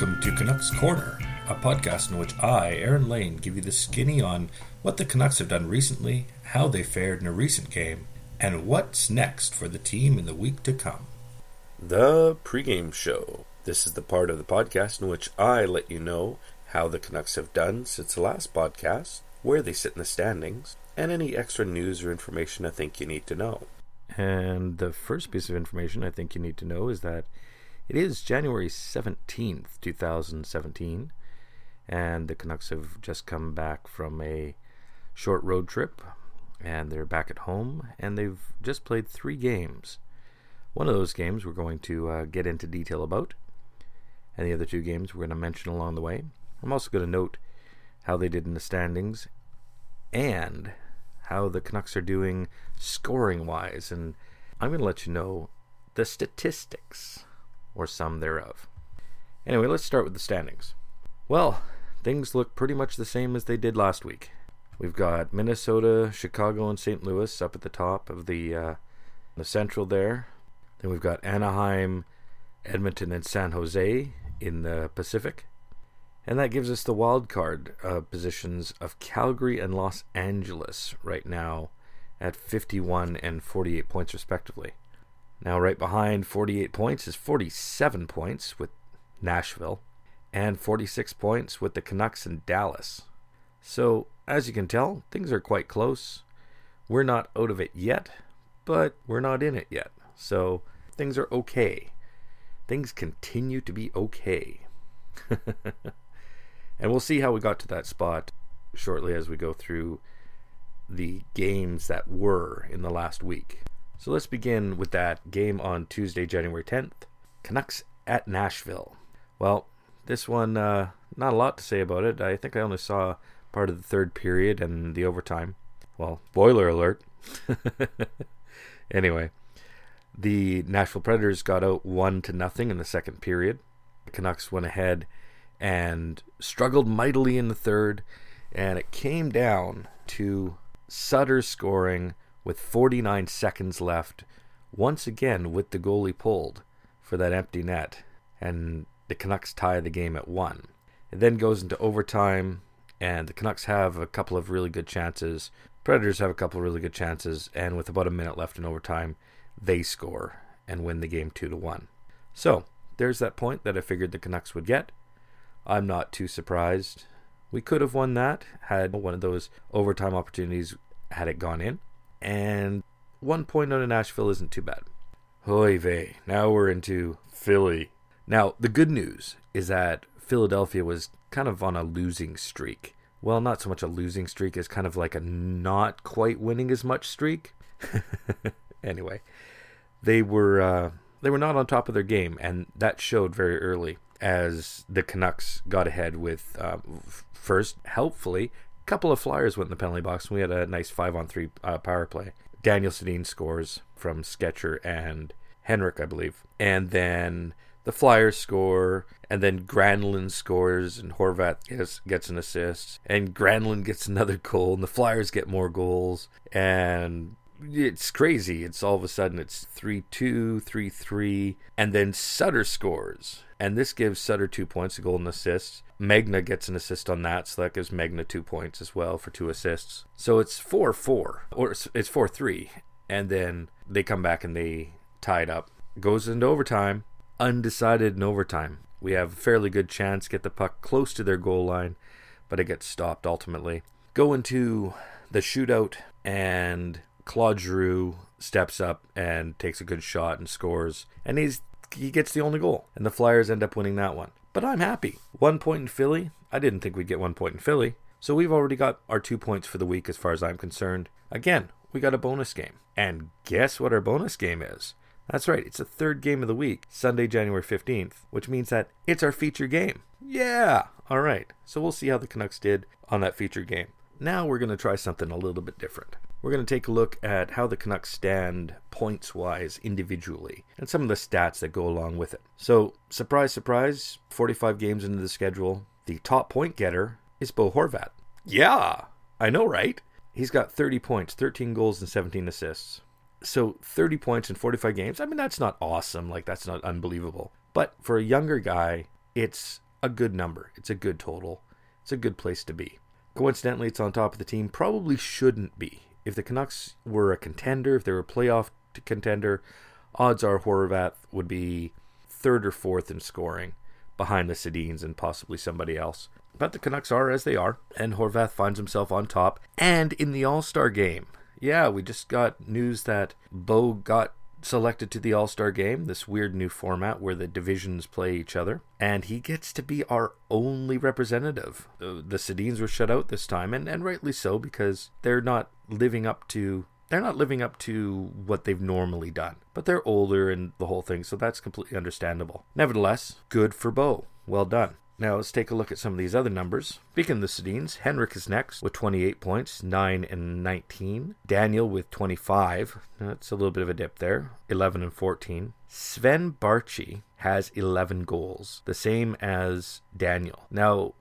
Welcome to Canucks Corner, a podcast in which I, Aaron Lane, give you the skinny on what the Canucks have done recently, how they fared in a recent game, and what's next for the team in the week to come. The pregame show. This is the part of the podcast in which I let you know how the Canucks have done since the last podcast, where they sit in the standings, and any extra news or information I think you need to know. And the first piece of information I think you need to know is that it is January 17th, 2017, and the Canucks have just come back from a short road trip, and they're back at home, and they've just played three games. One of those games we're going to uh, get into detail about, and the other two games we're going to mention along the way. I'm also going to note how they did in the standings and how the Canucks are doing scoring wise, and I'm going to let you know the statistics or some thereof. Anyway, let's start with the standings. Well, things look pretty much the same as they did last week. We've got Minnesota, Chicago, and St. Louis up at the top of the uh, the Central there. Then we've got Anaheim, Edmonton, and San Jose in the Pacific. And that gives us the wild card uh, positions of Calgary and Los Angeles right now at 51 and 48 points respectively. Now, right behind 48 points is 47 points with Nashville and 46 points with the Canucks and Dallas. So, as you can tell, things are quite close. We're not out of it yet, but we're not in it yet. So, things are okay. Things continue to be okay. and we'll see how we got to that spot shortly as we go through the games that were in the last week. So let's begin with that game on Tuesday, January 10th. Canucks at Nashville. Well, this one, uh, not a lot to say about it. I think I only saw part of the third period and the overtime. Well, boiler alert. anyway, the Nashville Predators got out one to nothing in the second period. The Canucks went ahead and struggled mightily in the third, and it came down to Sutter scoring with 49 seconds left, once again with the goalie pulled for that empty net, and the Canucks tie the game at one. It then goes into overtime, and the Canucks have a couple of really good chances. Predators have a couple of really good chances, and with about a minute left in overtime, they score and win the game two to one. So there's that point that I figured the Canucks would get. I'm not too surprised. We could have won that had one of those overtime opportunities had it gone in and one point out of Nashville isn't too bad. Hoy vey. Now we're into Philly. Now, the good news is that Philadelphia was kind of on a losing streak. Well, not so much a losing streak as kind of like a not quite winning as much streak. anyway, they were uh, they were not on top of their game, and that showed very early as the Canucks got ahead with uh, first, helpfully, couple of flyers went in the penalty box, and we had a nice five on three uh, power play. Daniel Sedin scores from Stecher and Henrik, I believe. And then the Flyers score, and then Granlund scores, and Horvat gets, gets an assist, and Granlund gets another goal, and the Flyers get more goals, and it's crazy. It's all of a sudden it's 3 2, 3 3, and then Sutter scores. And this gives Sutter two points, a and assist. Megna gets an assist on that, so that gives Megna two points as well for two assists. So it's 4 4, or it's 4 3. And then they come back and they tie it up. Goes into overtime, undecided in overtime. We have a fairly good chance, get the puck close to their goal line, but it gets stopped ultimately. Go into the shootout, and Claude Giroux steps up and takes a good shot and scores, and he's he gets the only goal, and the Flyers end up winning that one. But I'm happy. One point in Philly. I didn't think we'd get one point in Philly. So we've already got our two points for the week as far as I'm concerned. Again, we got a bonus game. And guess what our bonus game is? That's right, it's the third game of the week, Sunday, January 15th, which means that it's our feature game. Yeah! All right, so we'll see how the Canucks did on that feature game. Now we're going to try something a little bit different we're going to take a look at how the Canucks stand points wise individually and some of the stats that go along with it. So, surprise, surprise, 45 games into the schedule, the top point getter is Bo Horvat. Yeah, I know, right? He's got 30 points, 13 goals, and 17 assists. So, 30 points in 45 games, I mean, that's not awesome. Like, that's not unbelievable. But for a younger guy, it's a good number. It's a good total. It's a good place to be. Coincidentally, it's on top of the team. Probably shouldn't be. If the Canucks were a contender, if they were a playoff contender, odds are Horvat would be third or fourth in scoring behind the Sedins and possibly somebody else. But the Canucks are as they are, and Horvat finds himself on top and in the All Star game. Yeah, we just got news that Bo got selected to the All Star game, this weird new format where the divisions play each other, and he gets to be our only representative. The, the Sedins were shut out this time, and, and rightly so because they're not living up to they're not living up to what they've normally done. But they're older and the whole thing, so that's completely understandable. Nevertheless, good for Bo. Well done. Now let's take a look at some of these other numbers. Speaking of the Sedins, Henrik is next with 28 points, 9 and 19. Daniel with 25. That's a little bit of a dip there. 11 and 14. Sven Baertschi has 11 goals, the same as Daniel. Now,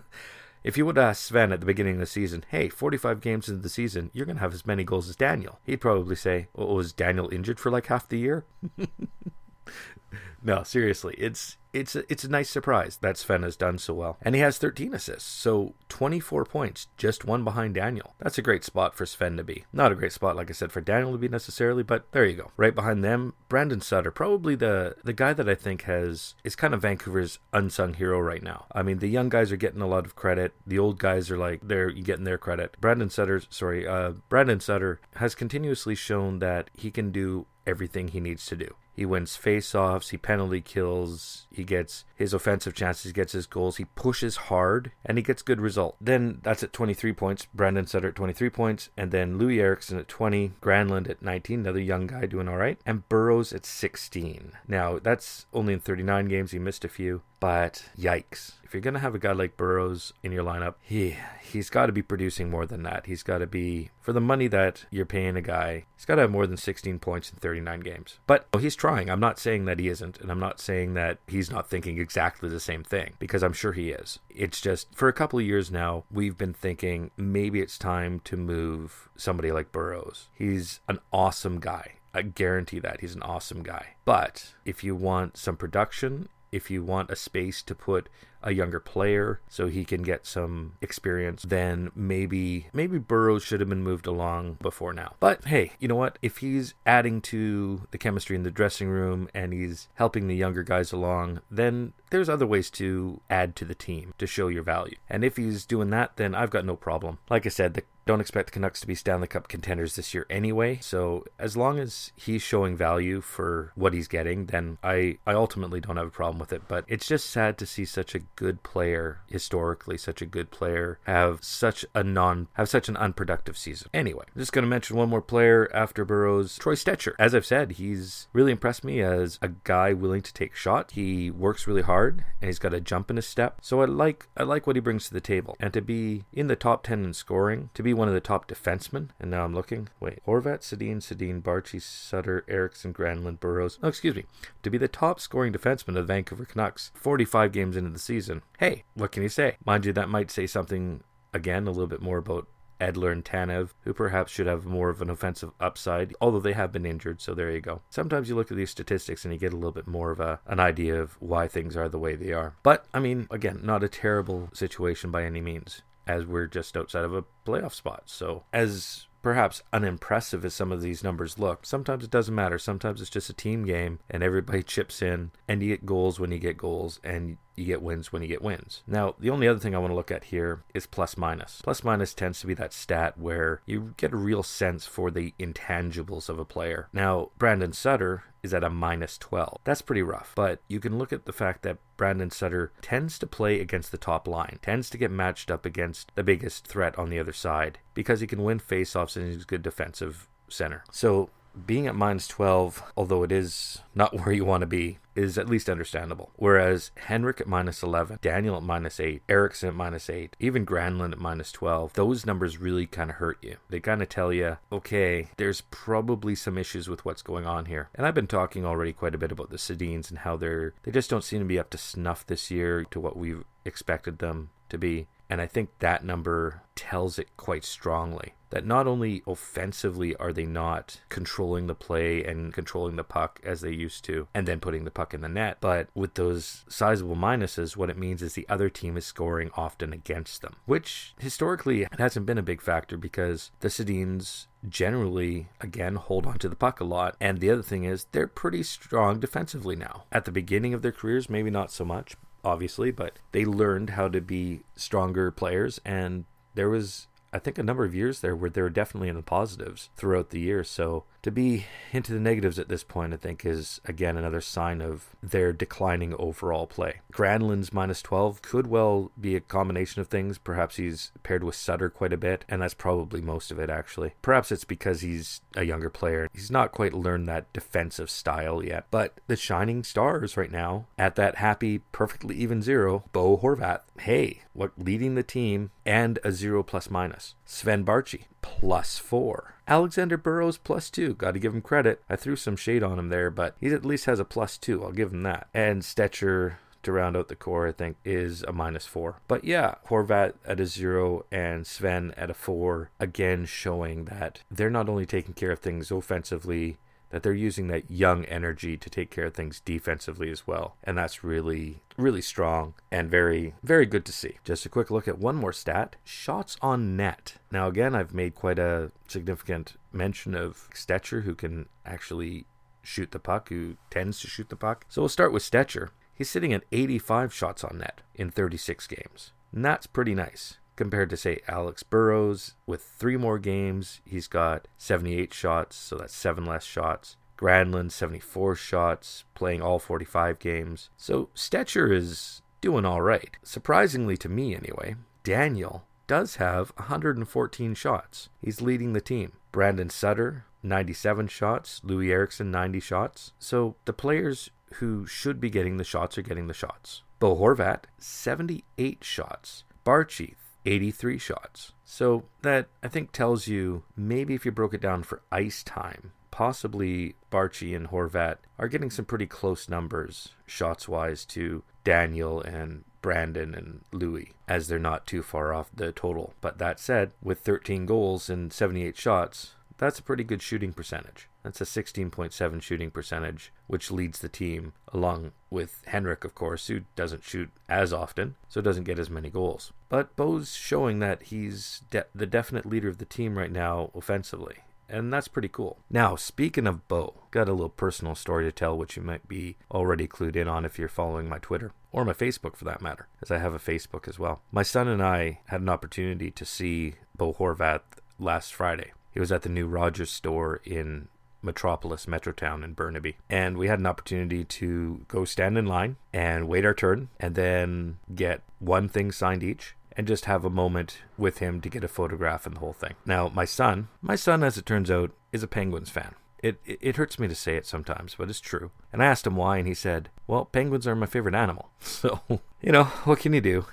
if you would ask Sven at the beginning of the season, hey, 45 games into the season, you're going to have as many goals as Daniel, he'd probably say, oh, oh, well, was Daniel injured for like half the year? no, seriously, it's it's a, it's a nice surprise that Sven has done so well. And he has 13 assists, so 24 points, just one behind Daniel. That's a great spot for Sven to be. Not a great spot, like I said, for Daniel to be necessarily, but there you go. Right behind them, Brandon Sutter, probably the the guy that I think has is kind of Vancouver's unsung hero right now. I mean, the young guys are getting a lot of credit. The old guys are like they're getting their credit. Brandon Sutter, sorry, uh, Brandon Sutter has continuously shown that he can do everything he needs to do. He wins face-offs, he penalty kills, he gets his offensive chances, he gets his goals, he pushes hard, and he gets good result. Then that's at 23 points. Brandon Sutter at 23 points, and then Loui Eriksson at 20, Granlund at 19, another young guy doing all right, and Burrows at 16. Now that's only in 39 games. He missed a few, but yikes! If you're gonna have a guy like Burrows in your lineup, he he's got to be producing more than that. He's got to be for the money that you're paying a guy. He's got to have more than 16 points in 39 games. But oh, he's trying. I'm not saying that he isn't, and I'm not saying that he's not thinking exactly the same thing because I'm sure he is. It's just for a couple of years now, we've been thinking maybe it's time to move somebody like Burrows. He's an awesome guy. I guarantee that he's an awesome guy. But if you want some production, if you want a space to put a younger player so he can get some experience, then maybe maybe Burrows should have been moved along before now. But hey, you know what? If he's adding to the chemistry in the dressing room and he's helping the younger guys along, then there's other ways to add to the team to show your value. And if he's doing that, then I've got no problem. Like I said, the don't expect the Canucks to be Stanley Cup contenders this year anyway. So as long as he's showing value for what he's getting, then I I ultimately don't have a problem with it. But it's just sad to see such a good player historically, such a good player have such a non have such an unproductive season. Anyway, I'm just going to mention one more player after Burrows, Troy Stecher. As I've said, he's really impressed me as a guy willing to take shot. He works really hard and he's got a jump in his step. So I like I like what he brings to the table. And to be in the top 10 in scoring, to be one of the top defensemen, and now I'm looking. Wait, Horvat, Sedin, Sedin, Baertschi, Sutter, Eriksson, Granlund, Burrows. Oh, excuse me. To be the top scoring defenseman of the Vancouver Canucks 45 games into the season. Hey, what can you say? Mind you, that might say something again a little bit more about Edler and Tanev, who perhaps should have more of an offensive upside, although they have been injured, so there you go. Sometimes you look at these statistics and you get a little bit more of a, an idea of why things are the way they are. But, I mean, again, not a terrible situation by any means, as we're just outside of a playoff spot. So, as perhaps unimpressive as some of these numbers look, sometimes it doesn't matter. Sometimes it's just a team game and everybody chips in and you get goals when you get goals and you get wins when you get wins. Now, the only other thing I want to look at here is plus minus. Plus minus tends to be that stat where you get a real sense for the intangibles of a player. Now, Brandon Sutter is at a minus 12. That's pretty rough, but you can look at the fact that Brandon Sutter tends to play against the top line, tends to get matched up against the biggest threat on the other side because he can win faceoffs and he's a good defensive center. So being at minus 12, although it is not where you want to be, is at least understandable. Whereas Henrik at minus 11, Daniel at minus 8, Eriksson at minus 8, even Granlund at minus 12, those numbers really kind of hurt you. They kind of tell you, okay, there's probably some issues with what's going on here. And I've been talking already quite a bit about the Sedins and how they're they just don't seem to be up to snuff this year to what we've expected them to be. And I think that number tells it quite strongly that not only offensively are they not controlling the play and controlling the puck as they used to, and then putting the puck in the net, but with those sizable minuses, what it means is the other team is scoring often against them, which historically hasn't been a big factor because the Sedins generally again hold on to the puck a lot. And the other thing is they're pretty strong defensively now. At the beginning of their careers maybe not so much obviously but they learned how to be stronger players. And there was I think a number of years there where they were definitely in the positives throughout the year. So to be into the negatives at this point, I think is again another sign of their declining overall play. Granlund's minus 12 could well be a combination of things. Perhaps he's paired with Sutter quite a bit, and that's probably most of it actually. Perhaps it's because he's a younger player. He's not quite learned that defensive style yet. But the shining stars right now at that happy, perfectly even zero, Bo Horvat. Hey, what leading the team and a zero plus minus. Sven Baertschi, plus four. Alexander Burrows plus two. Got to give him credit. I threw some shade on him there, but he at least has a plus two. I'll give him that. And Stecher to round out the core, I think, is a minus four. But yeah, Horvat at a zero and Sven at a four, again showing that they're not only taking care of things offensively that they're using that young energy to take care of things defensively as well. And that's really, really strong and very, very good to see. Just a quick look at one more stat shots on net. Now, again, I've made quite a significant mention of Stecher, who can actually shoot the puck, who tends to shoot the puck. So we'll start with Stecher. He's sitting at 85 shots on net in 36 games. And that's pretty nice compared to say Alex Burrows with three more games he's got 78 shots so that's seven less shots. Granlund 74 shots playing all 45 games. So Stecher is doing all right. Surprisingly to me anyway Daniel does have 114 shots. He's leading the team. Brandon Sutter 97 shots. Loui Eriksson, 90 shots. So the players who should be getting the shots are getting the shots. Bo Horvat 78 shots. Baertschi 83 shots. So that I think tells you maybe if you broke it down for ice time, possibly Baertschi and Horvat are getting some pretty close numbers shots wise to Daniel and Brandon and Loui, as they're not too far off the total. But that said, with 13 goals and 78 shots, that's a pretty good shooting percentage. That's a 16.7 shooting percentage, which leads the team, along with Henrik, of course, who doesn't shoot as often, so doesn't get as many goals. But Bo's showing that he's de- the definite leader of the team right now offensively, and that's pretty cool. Now, speaking of Bo, got a little personal story to tell, which you might be already clued in on if you're following my Twitter or my Facebook for that matter, as I have a Facebook as well. My son and I had an opportunity to see Bo Horvat last Friday. He was at the new Rogers store in Metropolis, Metrotown in Burnaby. And we had an opportunity to go stand in line and wait our turn and then get one thing signed each and just have a moment with him to get a photograph and the whole thing. Now, my son, my son, as it turns out, is a Penguins fan. It, it, it hurts me to say it sometimes, but it's true. And I asked him why, and he said, Well, penguins are my favorite animal. So, you know, what can you do?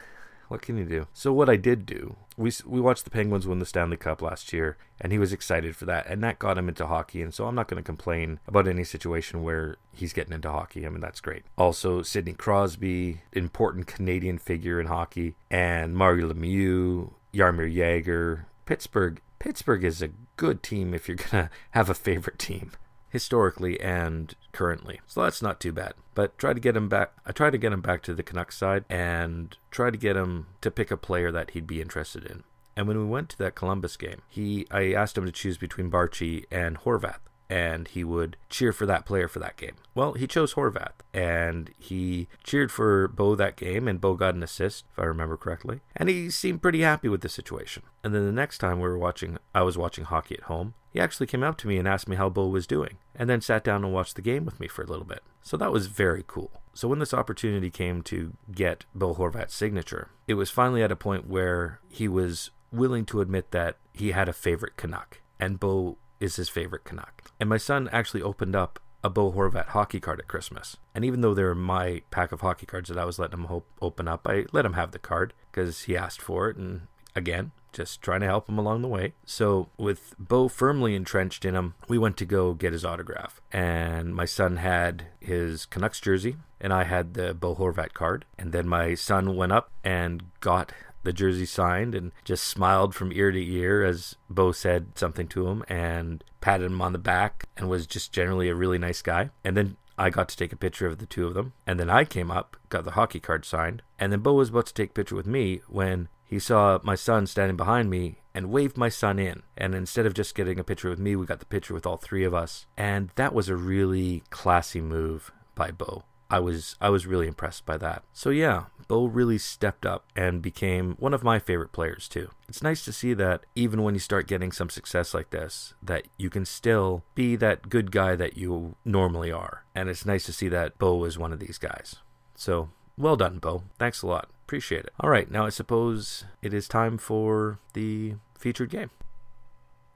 What can you do? So what I did do, we we watched the Penguins win the Stanley Cup last year, and he was excited for that, and that got him into hockey. And so I'm not going to complain about any situation where he's getting into hockey. I mean that's great. Also, Sidney Crosby, important Canadian figure in hockey, and Mario Lemieux, Jaromir Jagr, Pittsburgh. Pittsburgh is a good team if you're gonna have a favorite team historically and currently. So that's not too bad. But try to get him back. I tried to get him back to the Canucks side and try to get him to pick a player that he'd be interested in. And when we went to that Columbus game, he I asked him to choose between Baertschi and Horvat and he would cheer for that player for that game. Well, he chose Horvat, and he cheered for Bo that game, and Bo got an assist, if I remember correctly. And he seemed pretty happy with the situation. And then the next time we were watching, I was watching hockey at home. He actually came up to me and asked me how Bo was doing, and then sat down and watched the game with me for a little bit. So that was very cool. So when this opportunity came to get Bo Horvat's signature, it was finally at a point where he was willing to admit that he had a favorite Canuck. And Bo is his favorite Canuck. And my son actually opened up a Bo Horvat hockey card at Christmas. And even though they're my pack of hockey cards that I was letting him open up, I let him have the card because he asked for it. And again, just trying to help him along the way. So, with Bo firmly entrenched in him, we went to go get his autograph. And my son had his Canucks jersey, and I had the Bo Horvat card. And then my son went up and got the jersey signed and just smiled from ear to ear as Bo said something to him and patted him on the back and was just generally a really nice guy. And then I got to take a picture of the two of them. And then I came up, got the hockey card signed. And then Bo was about to take a picture with me when he saw my son standing behind me and waved my son in. And instead of just getting a picture with me, we got the picture with all three of us. And that was a really classy move by Bo. I was I was really impressed by that. So yeah, Bo really stepped up and became one of my favorite players too. It's nice to see that even when you start getting some success like this, that you can still be that good guy that you normally are. And it's nice to see that Bo is one of these guys. So well done, Bo. Thanks a lot. Appreciate it. All right, now I suppose it is time for the featured game.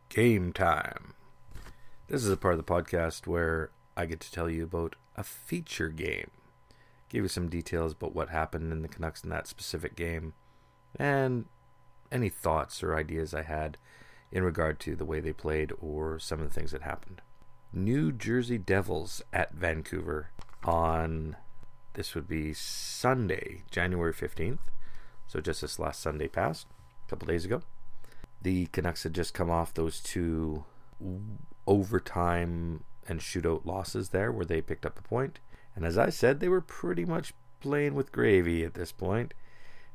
Game time. This is a part of the podcast where I get to tell you about a feature game. Give you some details about what happened in the Canucks in that specific game, and any thoughts or ideas I had in regard to the way they played or some of the things that happened. New Jersey Devils at Vancouver on this would be Sunday, January 15th. So just this last Sunday passed, a couple days ago. The Canucks had just come off those two overtime and shootout losses there where they picked up a point. And as I said, they were pretty much playing with gravy at this point.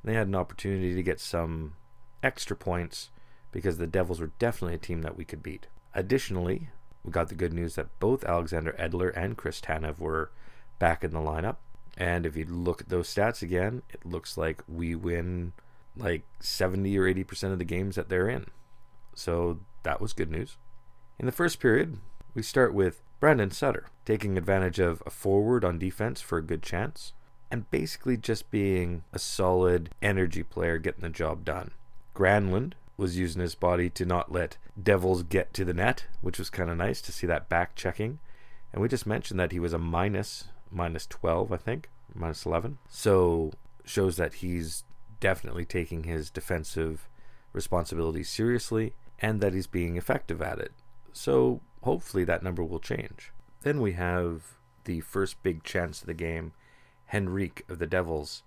They had an opportunity to get some extra points because the Devils were definitely a team that we could beat. Additionally, we got the good news that both Alexander Edler and Chris Tanev were back in the lineup. And if you look at those stats again, it looks like we win like 70 or 80% of the games that they're in. So that was good news. In the first period, we start with Brandon Sutter taking advantage of a forward on defense for a good chance and basically just being a solid energy player getting the job done. Granlund was using his body to not let Devils get to the net, which was kind of nice to see that back checking. And we just mentioned that he was a minus, minus 12, I think, minus 11. So shows that he's definitely taking his defensive responsibilities seriously and that he's being effective at it. So hopefully that number will change. Then we have the first big chance of the game. Henrique of the Devils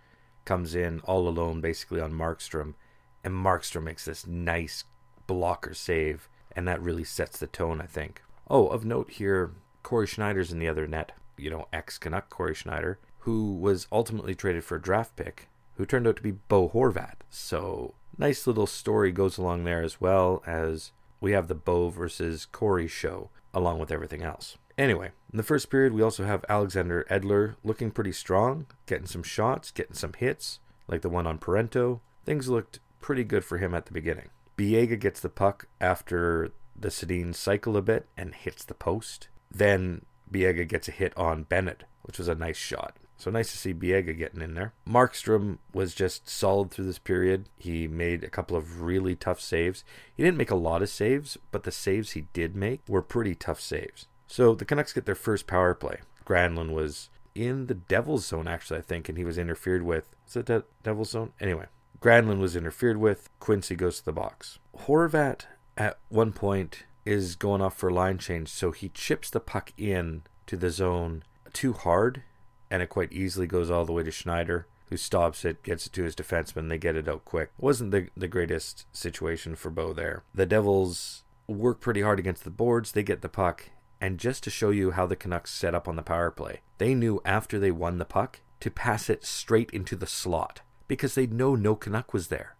comes in all alone basically on Markstrom, and Markstrom makes this nice blocker save, and that really sets the tone, I think. Oh, of note here, Cory Schneider's in the other net, you know, ex Canuck Cory Schneider, who was ultimately traded for a draft pick, who turned out to be Bo Horvat. So, nice little story goes along there as well as we have the Bo versus Cory show, along with everything else. Anyway, in the first period, we also have Alexander Edler looking pretty strong, getting some shots, getting some hits, like the one on Parenteau. Things looked pretty good for him at the beginning. Biega gets the puck after the Sedin cycle a bit and hits the post. Then Biega gets a hit on Bennett, which was a nice shot. So nice to see Biega getting in there. Markstrom was just solid through this period. He made a couple of really tough saves. He didn't make a lot of saves, but the saves he did make were pretty tough saves. So the Canucks get their first power play. Granlund was in the Devil's zone, actually, I think, and he was interfered with. Is it the Devil's zone? Anyway, Granlund was interfered with. Quincey goes to the box. Horvat, at one point, is going off for line change, so he chips the puck in to the zone too hard and it quite easily goes all the way to Schneider, who stops it, gets it to his defenseman. They get it out quick. It wasn't the, the greatest situation for Bo there. The Devils work pretty hard against the boards. They get the puck. And just to show you how the Canucks set up on the power play, they knew after they won the puck to pass it straight into the slot because they know no Canuck was there.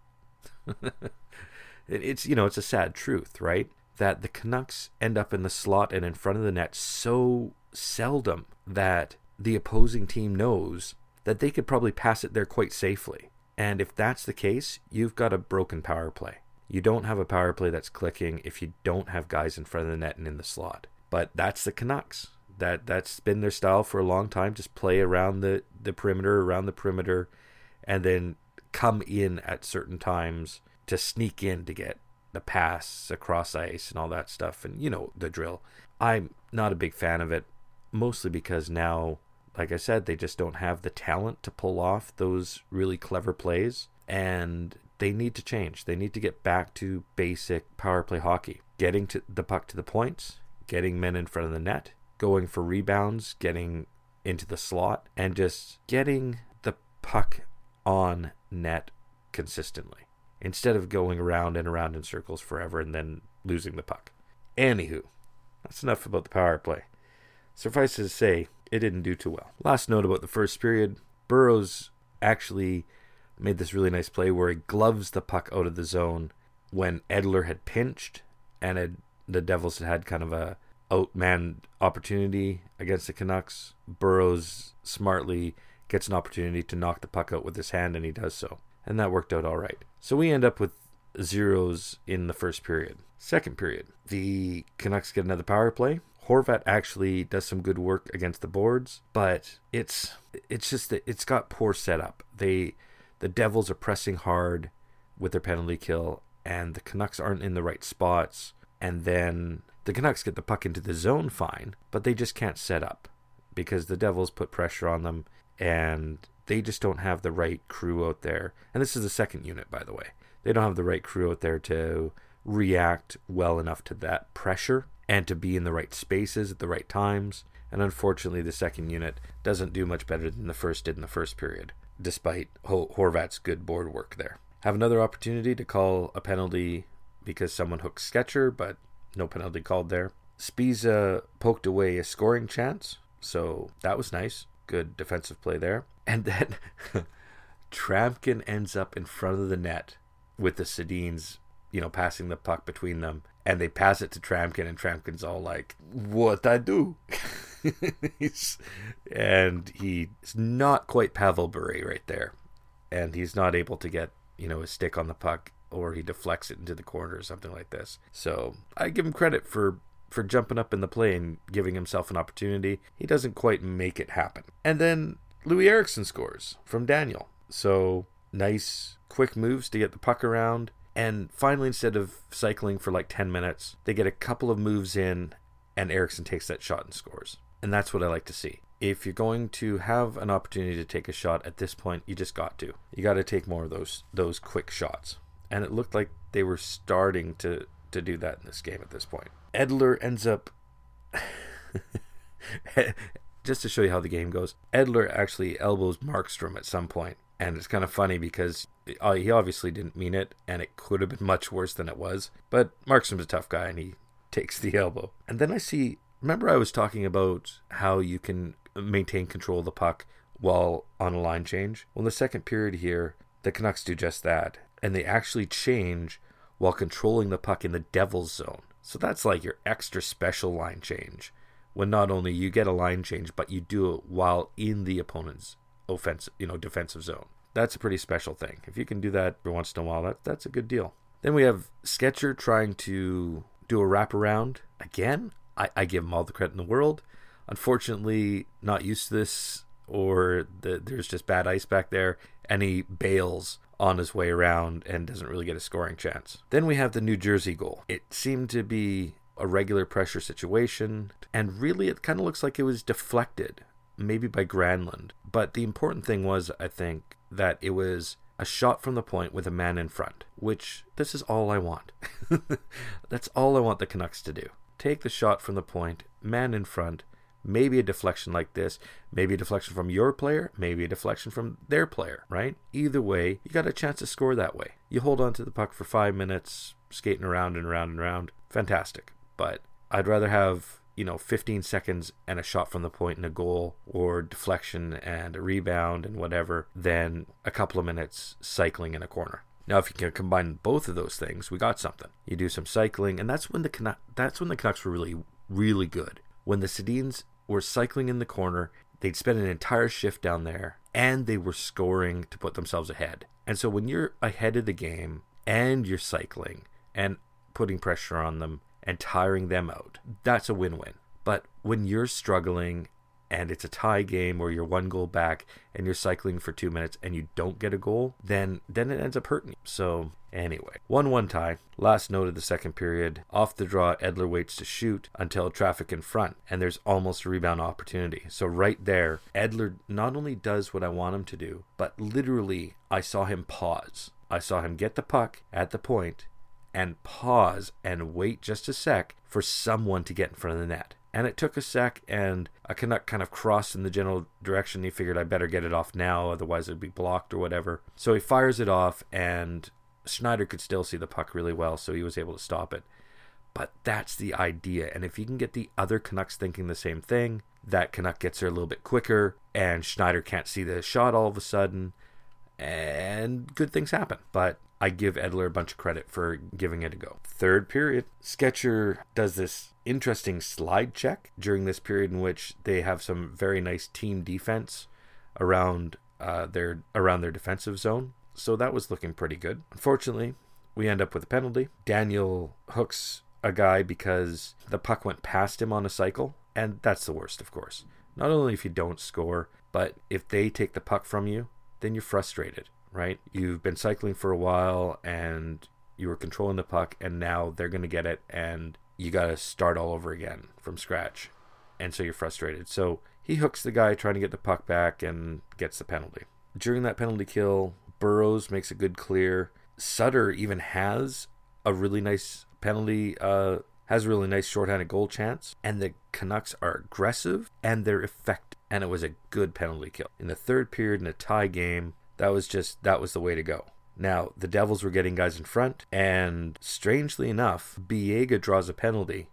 it's you know it's a sad truth, right? That the Canucks end up in the slot and in front of the net so seldom that the opposing team knows that they could probably pass it there quite safely. And if that's the case, you've got a broken power play. You don't have a power play that's clicking if you don't have guys in front of the net and in the slot. But that's the Canucks. That that's been their style for a long time. Just play around the, the perimeter, around the perimeter, and then come in at certain times to sneak in to get the pass across ice and all that stuff. And you know the drill. I'm not a big fan of it, mostly because now like I said, they just don't have the talent to pull off those really clever plays. And they need to change. They need to get back to basic power play hockey. Getting to the puck to the points, getting men in front of the net, going for rebounds, getting into the slot, and just getting the puck on net consistently instead of going around and around in circles forever and then losing the puck. Anywho, that's enough about the power play. Suffice to say, it didn't do too well. Last note about the first period Burrows actually made this really nice play where he gloves the puck out of the zone when Edler had pinched and had, the Devils had had kind of a outman opportunity against the Canucks. Burrows smartly gets an opportunity to knock the puck out with his hand, and he does so. And that worked out all right. So we end up with zeros in the first period. Second period, the Canucks get another power play. Horvat actually does some good work against the boards, but it's it's just that it's got poor setup. They the Devils are pressing hard with their penalty kill, and the Canucks aren't in the right spots. And then the Canucks get the puck into the zone fine, but they just can't set up because the Devils put pressure on them, and they just don't have the right crew out there. And this is the second unit, by the way. They don't have the right crew out there to react well enough to that pressure and to be in the right spaces at the right times. And unfortunately, the second unit doesn't do much better than the first did in the first period, despite Horvat's good board work there. Have another opportunity to call a penalty because someone hooked Stecher, but no penalty called there. Sbisa poked away a scoring chance, so that was nice. Good defensive play there. And then Tryamkin ends up in front of the net with the Sedins, you know, passing the puck between them and they pass it to Tryamkin, and Tryamkin's all like, "What I do?" and he's not quite Pavel Bure right there, and he's not able to get you know his stick on the puck, or he deflects it into the corner or something like this. So I give him credit for for jumping up in the play and giving himself an opportunity. He doesn't quite make it happen, and then Loui Eriksson scores from Daniel. So nice, quick moves to get the puck around and finally, instead of cycling for like 10 minutes, they get a couple of moves in, and Eriksson takes that shot and scores. And that's what I like to see. If you're going to have an opportunity to take a shot at this point, you just got to. You got to take more of those those quick shots. And it looked like they were starting to to do that in this game at this point. Edler ends up just to show you how the game goes. Edler actually elbows Markstrom at some point and it's kind of funny because uh, he obviously didn't mean it, and it could have been much worse than it was. But Markstrom's a tough guy, and he takes the elbow. And then I see. Remember, I was talking about how you can maintain control of the puck while on a line change. Well, in the second period here, the Canucks do just that, and they actually change while controlling the puck in the Devil's zone. So that's like your extra special line change. When not only you get a line change, but you do it while in the opponent's offensive, you know, defensive zone. That's a pretty special thing. If you can do that every once in a while, that that's a good deal. Then we have Stecher trying to do a wraparound again. I, I give him all the credit in the world. Unfortunately, not used to this, or the, there's just bad ice back there, and he bails on his way around and doesn't really get a scoring chance. Then we have the New Jersey goal. It seemed to be a regular pressure situation, and really it kind of looks like it was deflected maybe by Granlund. But the important thing was, I think, that it was a shot from the point with a man in front, which this is all I want. That's all I want the Canucks to do. Take the shot from the point, man in front, maybe a deflection like this, maybe a deflection from your player, maybe a deflection from their player, right? Either way, you got a chance to score that way. You hold on to the puck for five minutes, skating around and around and around. Fantastic. But I'd rather have you know 15 seconds and a shot from the point and a goal or deflection and a rebound and whatever than a couple of minutes cycling in a corner. Now if you can combine both of those things we got something. You do some cycling and that's when the Canucks, that's when the Canucks were really really good. When the Sedins were cycling in the corner they'd spend an entire shift down there and they were scoring to put themselves ahead. And so when you're ahead of the game and you're cycling and putting pressure on them and tiring them out. That's a win win. But when you're struggling and it's a tie game or you're one goal back and you're cycling for two minutes and you don't get a goal, then then it ends up hurting you. So anyway, one one tie. Last note of the second period. Off the draw, Edler waits to shoot until traffic in front, and there's almost a rebound opportunity. So right there, Edler not only does what I want him to do, but literally I saw him pause. I saw him get the puck at the point and pause and wait just a sec for someone to get in front of the net. And it took a sec, and a Canuck kind of crossed in the general direction. He figured I better get it off now, otherwise it'd be blocked or whatever. So he fires it off, and Schneider could still see the puck really well, so he was able to stop it. But that's the idea. And if you can get the other Canucks thinking the same thing, that Canuck gets there a little bit quicker, and Schneider can't see the shot all of a sudden, and good things happen. But I give Edler a bunch of credit for giving it a go. Third period, Stecher does this interesting slide check during this period in which they have some very nice team defense around uh, their around their defensive zone. So that was looking pretty good. Unfortunately, we end up with a penalty. Daniel hooks a guy because the puck went past him on a cycle, and that's the worst, of course. Not only if you don't score, but if they take the puck from you, then you're frustrated, right? You've been cycling for a while and you were controlling the puck, and now they're going to get it, and you got to start all over again from scratch. And so you're frustrated. So he hooks the guy trying to get the puck back and gets the penalty. During that penalty kill, Burrows makes a good clear. Sutter even has a really nice penalty, uh, has a really nice shorthanded goal chance. And the Canucks are aggressive and they're effective. And it was a good penalty kill. In the third period in a tie game, that was just, that was the way to go. Now, the Devils were getting guys in front, and strangely enough, Biega draws a penalty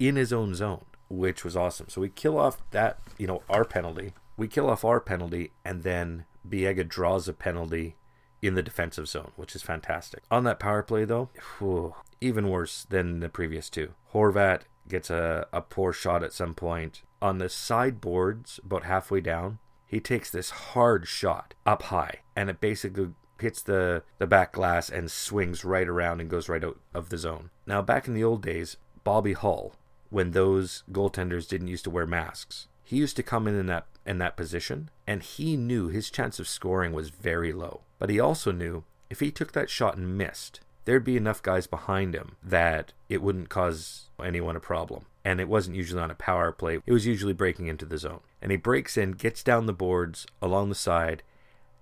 in his own zone, which was awesome. So we kill off that, you know, our penalty. We kill off our penalty, and then Biega draws a penalty in the defensive zone, which is fantastic. On that power play, though, whew, even worse than the previous two. Horvat gets a, a poor shot at some point. On the sideboards, about halfway down, he takes this hard shot up high, and it basically hits the, the back glass and swings right around and goes right out of the zone. Now, back in the old days, Bobby Hull, when those goaltenders didn't used to wear masks, he used to come in in that in that position, and he knew his chance of scoring was very low. But he also knew if he took that shot and missed, there'd be enough guys behind him that it wouldn't cause anyone a problem. And it wasn't usually on a power play, it was usually breaking into the zone. And he breaks in, gets down the boards along the side,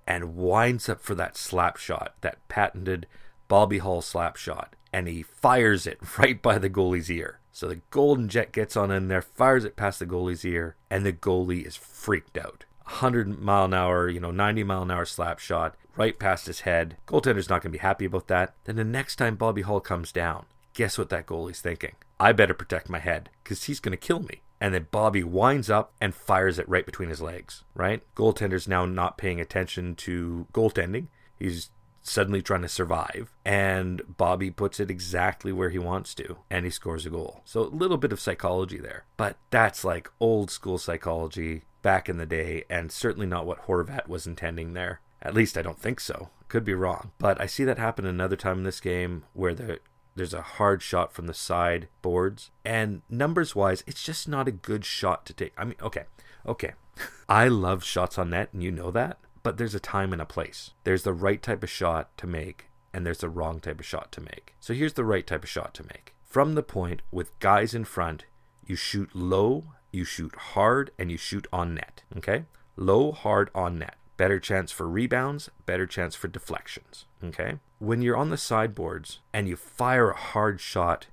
and winds up for that slap shot, that patented Bobby Hull slap shot. And he fires it right by the goalie's ear. So the Golden Jet gets on in there, fires it past the goalie's ear, and the goalie is freaked out. 100 mile an hour, you know, 90 mile an hour slap shot right past his head. Goaltender's not going to be happy about that. Then the next time Bobby Hull comes down, guess what that goalie's thinking? I better protect my head because he's going to kill me. And then Bobby winds up and fires it right between his legs, right? Goaltender's now not paying attention to goaltending. He's suddenly trying to survive. And Bobby puts it exactly where he wants to, and he scores a goal. So a little bit of psychology there. But that's like old school psychology back in the day, and certainly not what Horvat was intending there. At least I don't think so. Could be wrong. But I see that happen another time in this game where the there's a hard shot from the side boards. And numbers wise, it's just not a good shot to take. I mean, okay, okay. I love shots on net, and you know that. But there's a time and a place. There's the right type of shot to make, and there's the wrong type of shot to make. So here's the right type of shot to make. From the point with guys in front, you shoot low, you shoot hard, and you shoot on net. Okay? Low, hard, on net. Better chance for rebounds, better chance for deflections. Okay? When you're on the sideboards and you fire a hard shot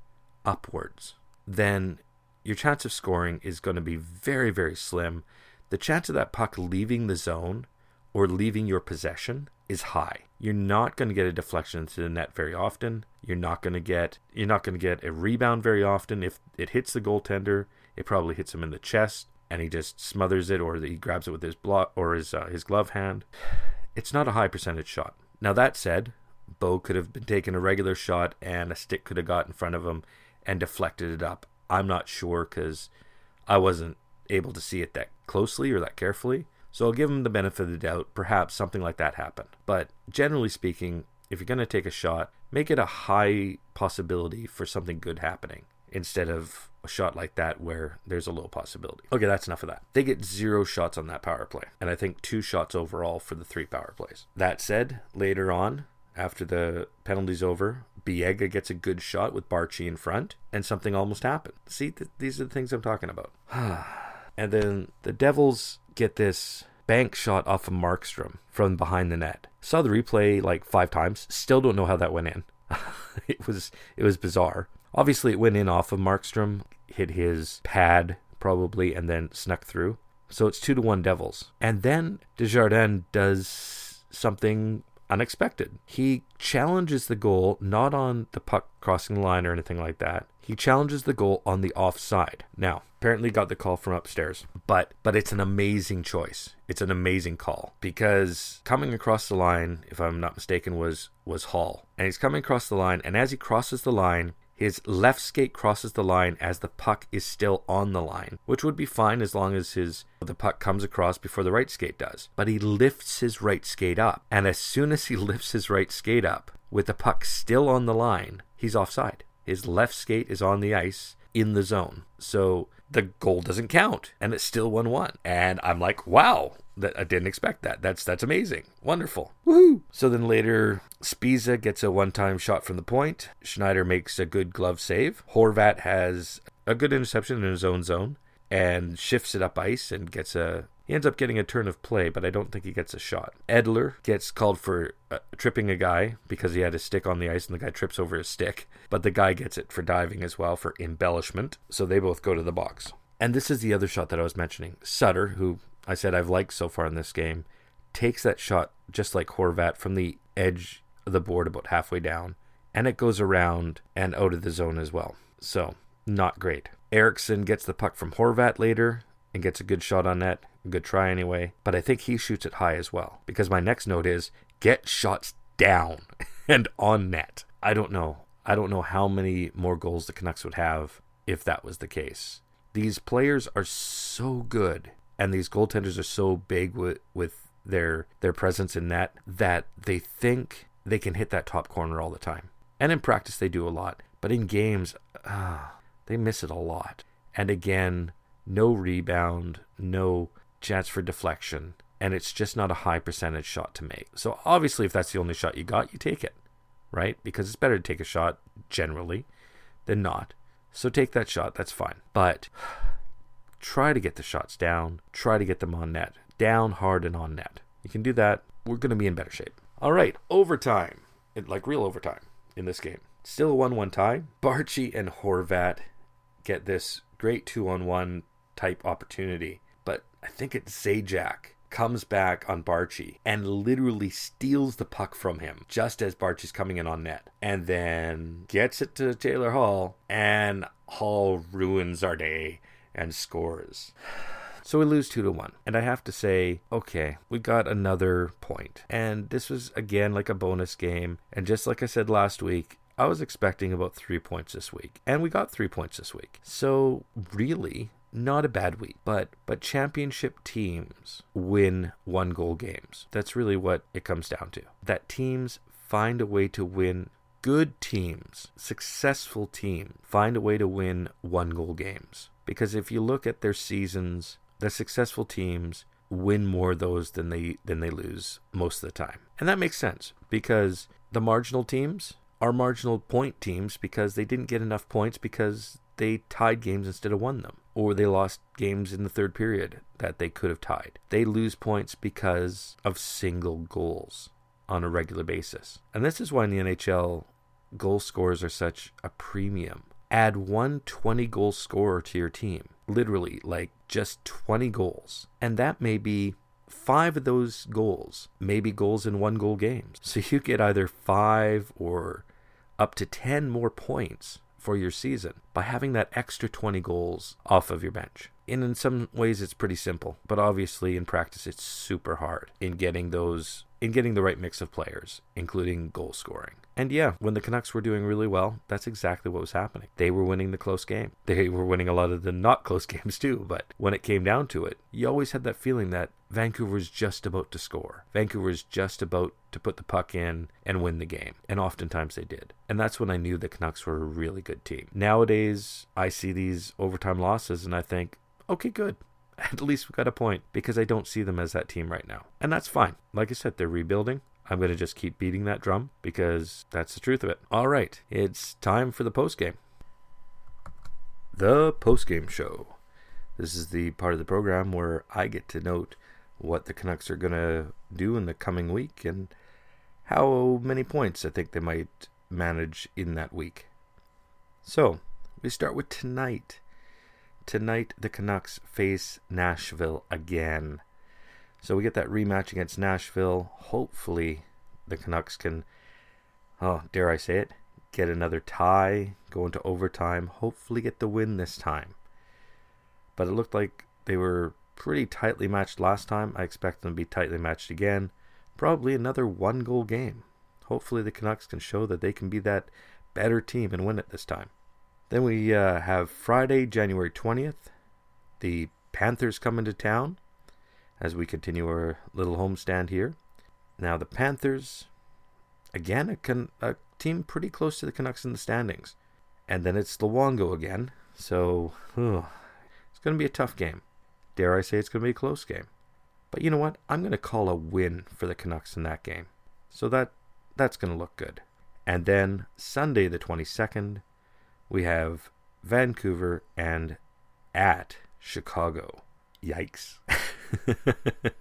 upwards, then your chance of scoring is going to be very, very slim. The chance of that puck leaving the zone or leaving your possession is high. You're not going to get a deflection into the net very often. You're not going to get you're not going to get a rebound very often. If it hits the goaltender, it probably hits him in the chest and he just smothers it or he grabs it with his block or his uh, his glove hand. It's not a high percentage shot. Now that said, Bo could have been taking a regular shot and a stick could have got in front of him and deflected it up. I'm not sure cuz I wasn't able to see it that closely or that carefully. So I'll give him the benefit of the doubt. Perhaps something like that happened. But generally speaking, if you're going to take a shot, make it a high possibility for something good happening instead of a shot like that where there's a low possibility. Okay, that's enough of that. They get zero shots on that power play, and I think two shots overall for the three power plays. That said, later on, after the penalty's over, Biega gets a good shot with Baertschi in front, and something almost happened. See, th- these are the things I'm talking about. and then the Devils get this bank shot off of Markstrom from behind the net. Saw the replay like five times. Still don't know how that went in. it was it was bizarre. Obviously, it went in off of Markstrom, hit his pad probably, and then snuck through. So it's two to one Devils. And then Desjardins does something unexpected. He challenges the goal not on the puck crossing the line or anything like that. He challenges the goal on the offside. Now, apparently got the call from upstairs, but but it's an amazing choice. It's an amazing call because coming across the line, if I'm not mistaken, was was Hall. And he's coming across the line and as he crosses the line, his left skate crosses the line as the puck is still on the line, which would be fine as long as his the puck comes across before the right skate does. But he lifts his right skate up, and as soon as he lifts his right skate up with the puck still on the line, he's offside. His left skate is on the ice in the zone. So the goal doesn't count and it's still 1-1. And I'm like, "Wow, that I didn't expect that. That's that's amazing. Wonderful. Woohoo. So then later Sbisa gets a one-time shot from the point. Schneider makes a good glove save. Horvat has a good interception in his own zone and shifts it up ice and gets a he ends up getting a turn of play, but I don't think he gets a shot. Edler gets called for uh, tripping a guy because he had his stick on the ice and the guy trips over his stick, but the guy gets it for diving as well for embellishment. So they both go to the box. And this is the other shot that I was mentioning. Sutter, who I said I've liked so far in this game, takes that shot just like Horvat from the edge of the board about halfway down, and it goes around and out of the zone as well. So, not great. Eriksson gets the puck from Horvat later and gets a good shot on net. Good try anyway. But I think he shoots it high as well. Because my next note is get shots down and on net. I don't know. I don't know how many more goals the Canucks would have if that was the case. These players are so good and these goaltenders are so big with, with their their presence in net that they think they can hit that top corner all the time. And in practice they do a lot, but in games, uh, they miss it a lot. And again, no rebound, no chance for deflection, and it's just not a high percentage shot to make. So obviously, if that's the only shot you got, you take it, right? Because it's better to take a shot generally than not. So take that shot, that's fine. But try to get the shots down, try to get them on net, down hard and on net. You can do that. We're going to be in better shape. All right, overtime, like real overtime in this game. Still a 1 1 tie. Baertschi and Horvat get this great 2 on 1 type opportunity. But I think it's Zajac comes back on Baertschi and literally steals the puck from him just as Baertschi's coming in on net. And then gets it to Taylor Hall, and Hall ruins our day and scores. So we lose 2 to 1. And I have to say, okay, we got another point. And this was again like a bonus game. And just like I said last week, I was expecting about 3 points this week. And we got 3 points this week. So really, not a bad week, but but championship teams win one goal games. That's really what it comes down to. That teams find a way to win good teams, successful teams find a way to win one goal games. Because if you look at their seasons, the successful teams win more of those than they than they lose most of the time. And that makes sense because the marginal teams are marginal point teams because they didn't get enough points because they tied games instead of won them, or they lost games in the third period that they could have tied. They lose points because of single goals on a regular basis. And this is why in the NHL, goal scores are such a premium. Add one 20 goal scorer to your team, literally, like just 20 goals, and that may be five of those goals maybe goals in one goal games. So you get either five or up to 10 more points for your season by having that extra 20 goals off of your bench. And in some ways it's pretty simple, but obviously in practice it's super hard in getting those in getting the right mix of players, including goal scoring. And yeah, when the Canucks were doing really well, that's exactly what was happening. They were winning the close game. They were winning a lot of the not close games too, but when it came down to it, you always had that feeling that Vancouver's just about to score. Vancouver's just about to put the puck in and win the game. And oftentimes they did. And that's when I knew the Canucks were a really good team. Nowadays, I see these overtime losses and I think, okay, good. At least we got a point because I don't see them as that team right now. And that's fine. Like I said, they're rebuilding. I'm going to just keep beating that drum because that's the truth of it. All right, it's time for the postgame. The postgame show. This is the part of the program where I get to note what the Canucks are going to do in the coming week and how many points I think they might manage in that week. So, we start with tonight. tonight the Canucks face Nashville again. So we get that rematch against Nashville. Hopefully, the Canucks can, oh, dare I say it, get another tie, go into overtime, hopefully get the win this time. But it looked like they were pretty tightly matched last time. I expect them to be tightly matched again. Probably another one goal game. Hopefully, the Canucks can show that they can be that better team and win it this time. Then we uh, have Friday, January 20th. The Panthers come into town as we continue our little homestand here. Now, the Panthers, again, a, a team pretty close to the Canucks in the standings. And then it's Luongo again. So, it's going to be a tough game. Dare I say it's going to be a close game. But you know what? I'm going to call a win for the Canucks in that game. So that that's going to look good. And then Sunday the 22nd, we have Vancouver and at Chicago. Yikes.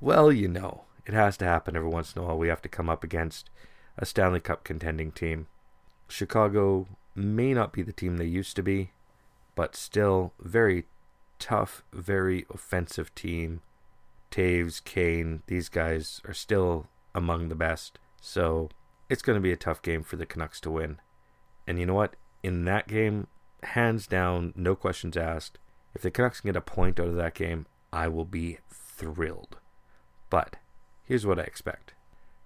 well, you know, it has to happen every once in a while. We have to come up against a Stanley Cup contending team. Chicago may not be the team they used to be, but still very tough, very offensive team. Toews, Kane, these guys are still among the best. So it's going to be a tough game for the Canucks to win. And you know what? In that game, hands down, no questions asked, if the Canucks can get a point out of that game, I will be thrilled. But here's what I expect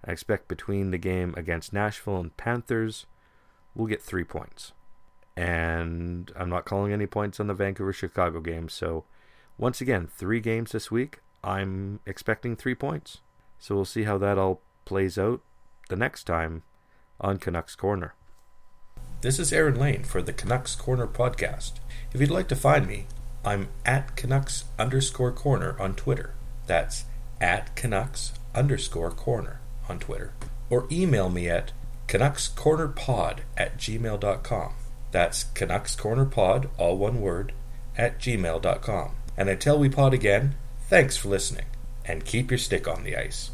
I expect between the game against Nashville and Panthers, we'll get three points. And I'm not calling any points on the Vancouver Chicago game. So, once again, three games this week. I'm expecting three points. So, we'll see how that all plays out the next time on Canucks Corner. This is Aaron Lane for the Canucks Corner podcast. If you'd like to find me, I'm at Canucks underscore corner on Twitter. That's at Canucks underscore corner on Twitter. Or email me at CanucksCornerPod at gmail.com. That's Canucks Corner Pod, all one word, at gmail.com. And until we pod again, thanks for listening, and keep your stick on the ice.